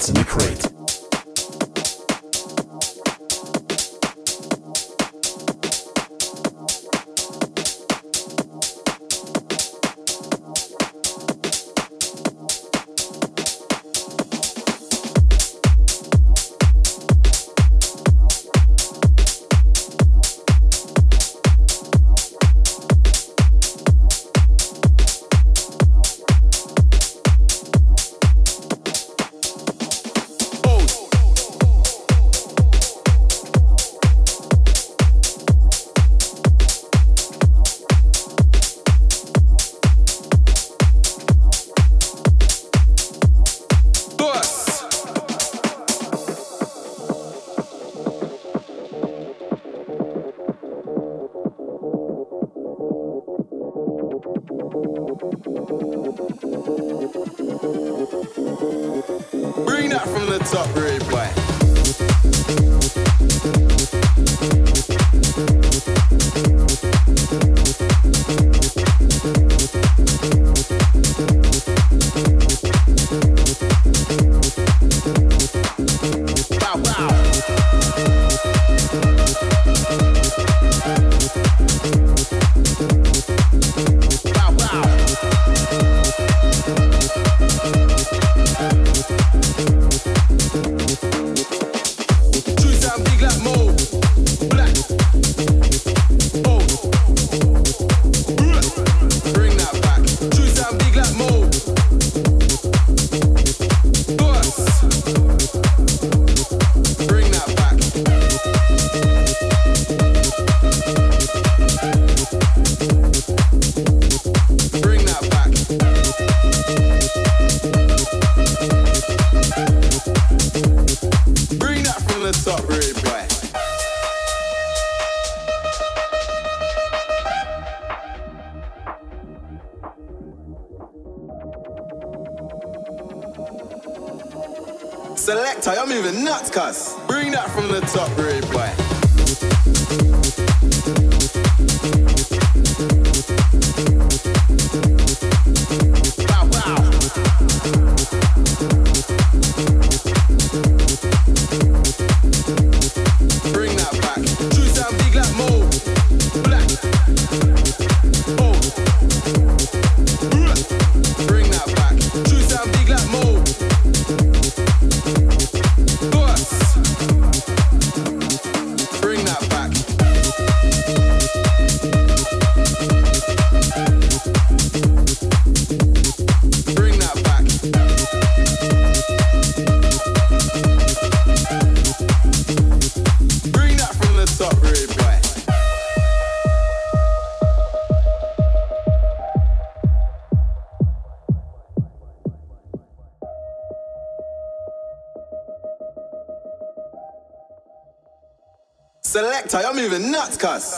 Beats in the Crate. Selector, moving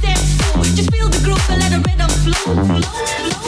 dance floor. Just feel the groove and let the rhythm flow, flow, flow.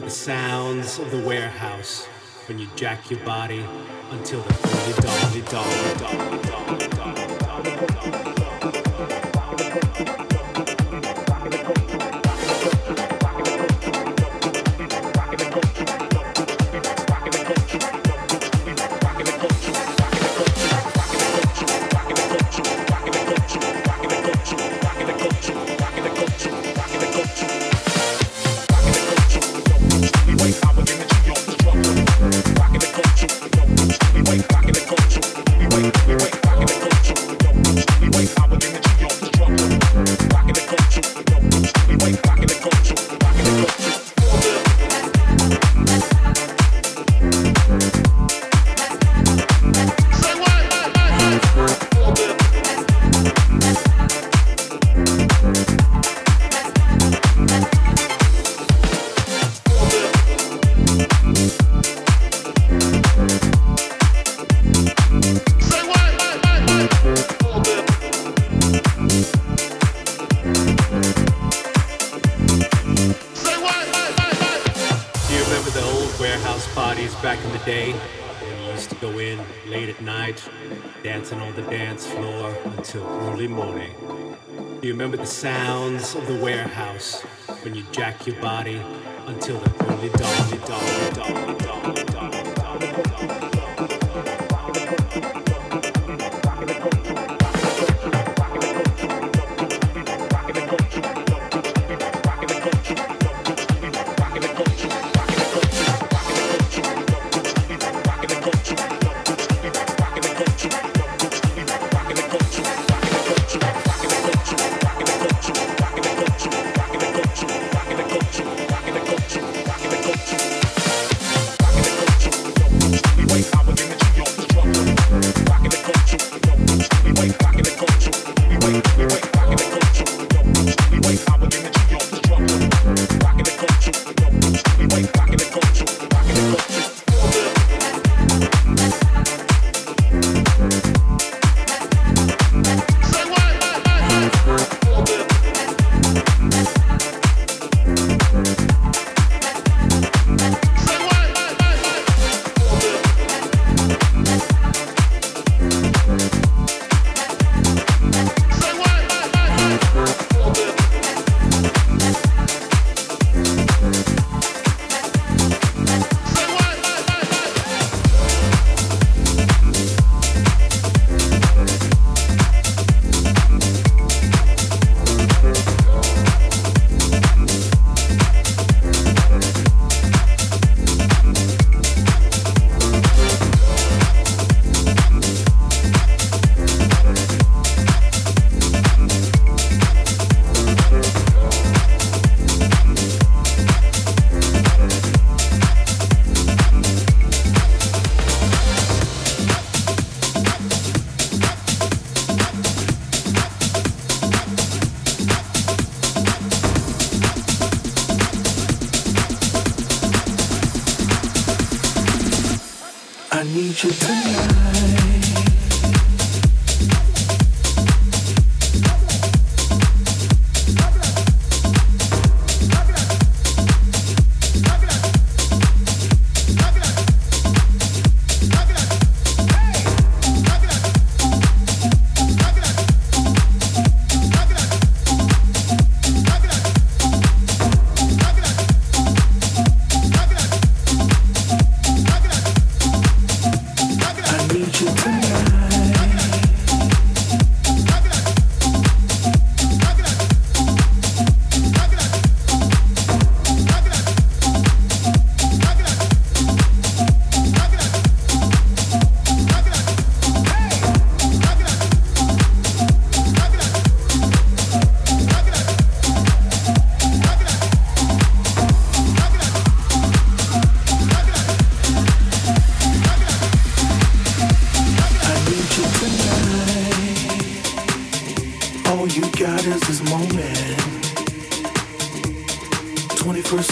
The sounds of the warehouse when you jack your body until the early. Remember the sounds of the warehouse when you jack your body until the early dawn, dawn, dawn, dawn, dawn, dawn.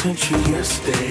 country yesterday.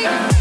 Yeah.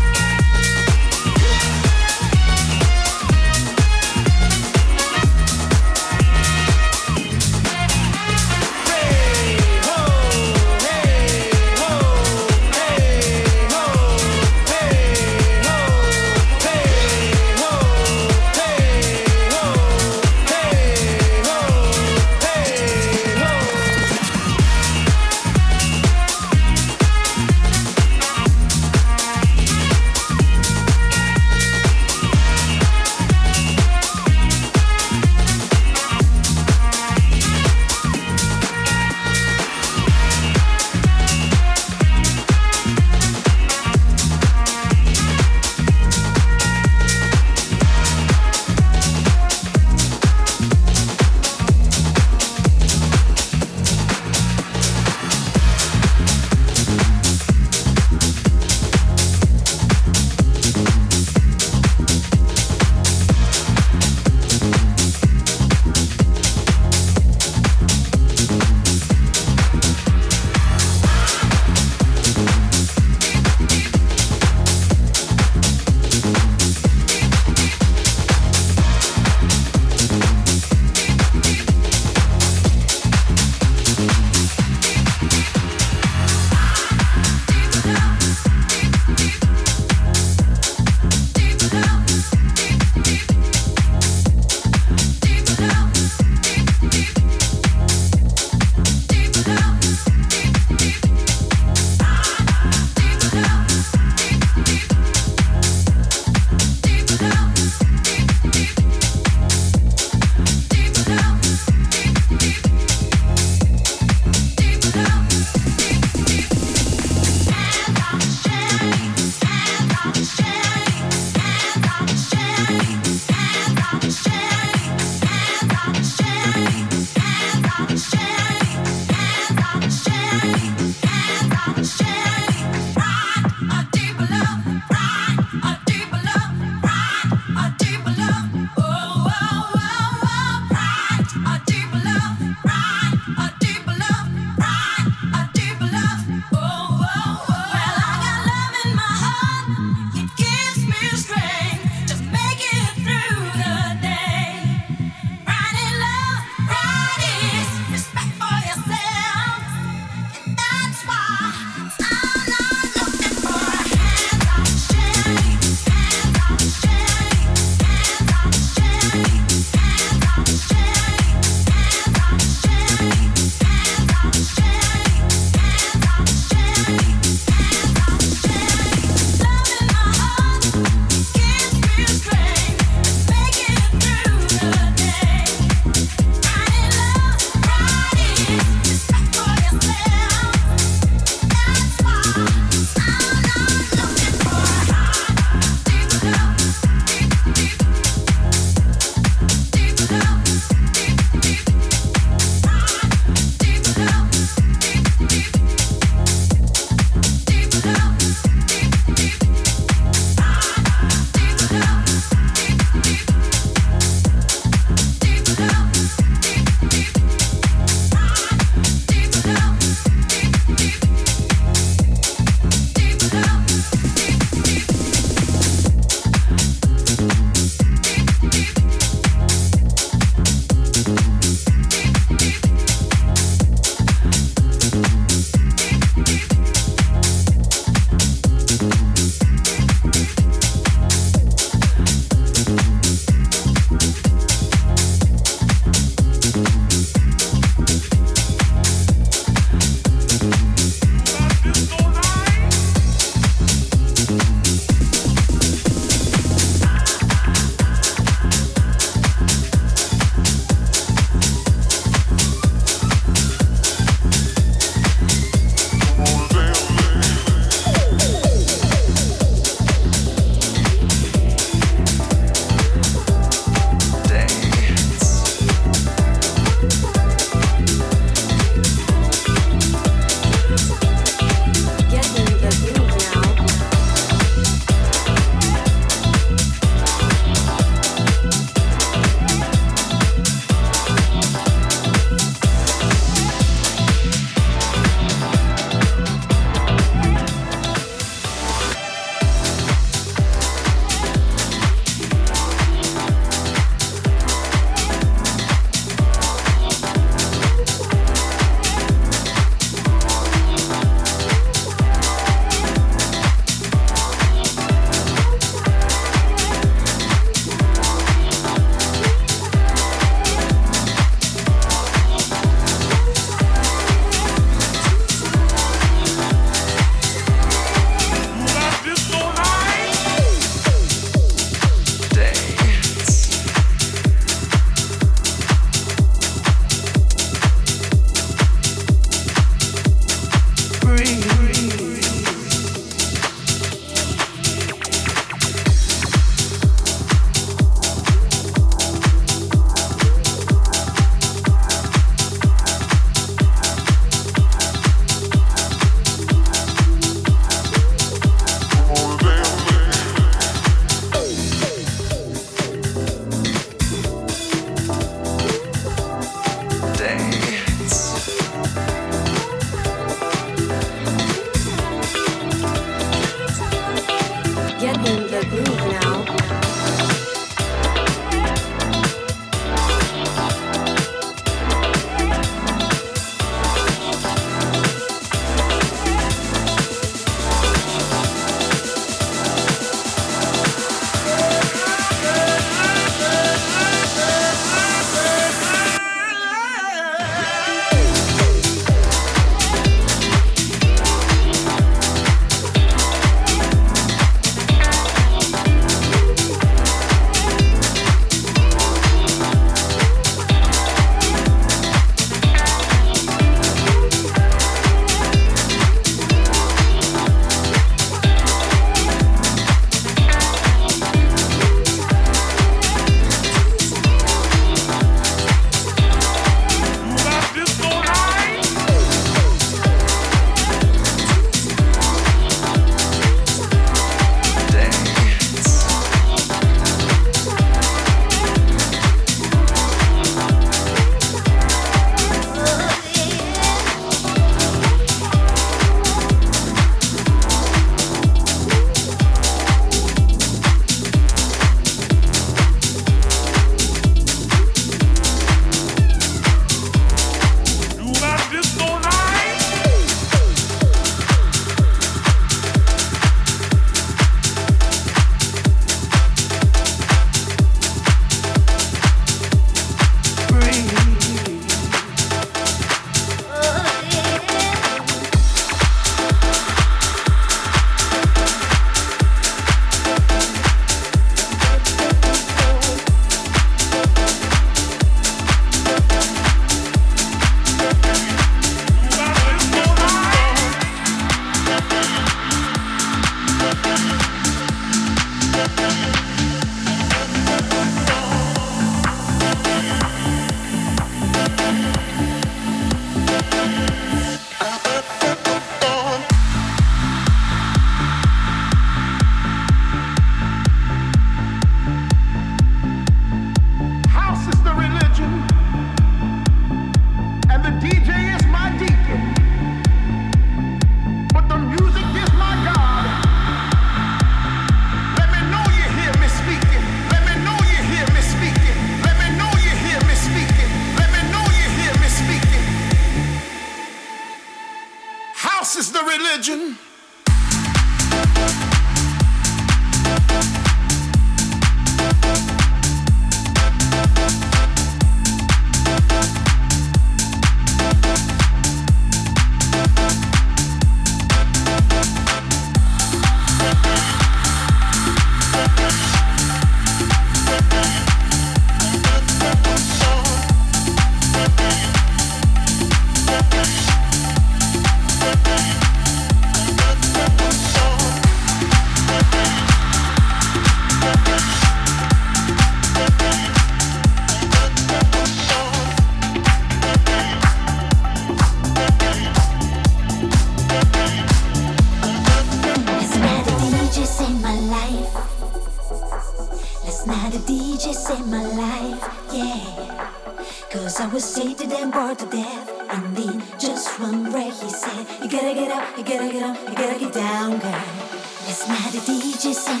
Let's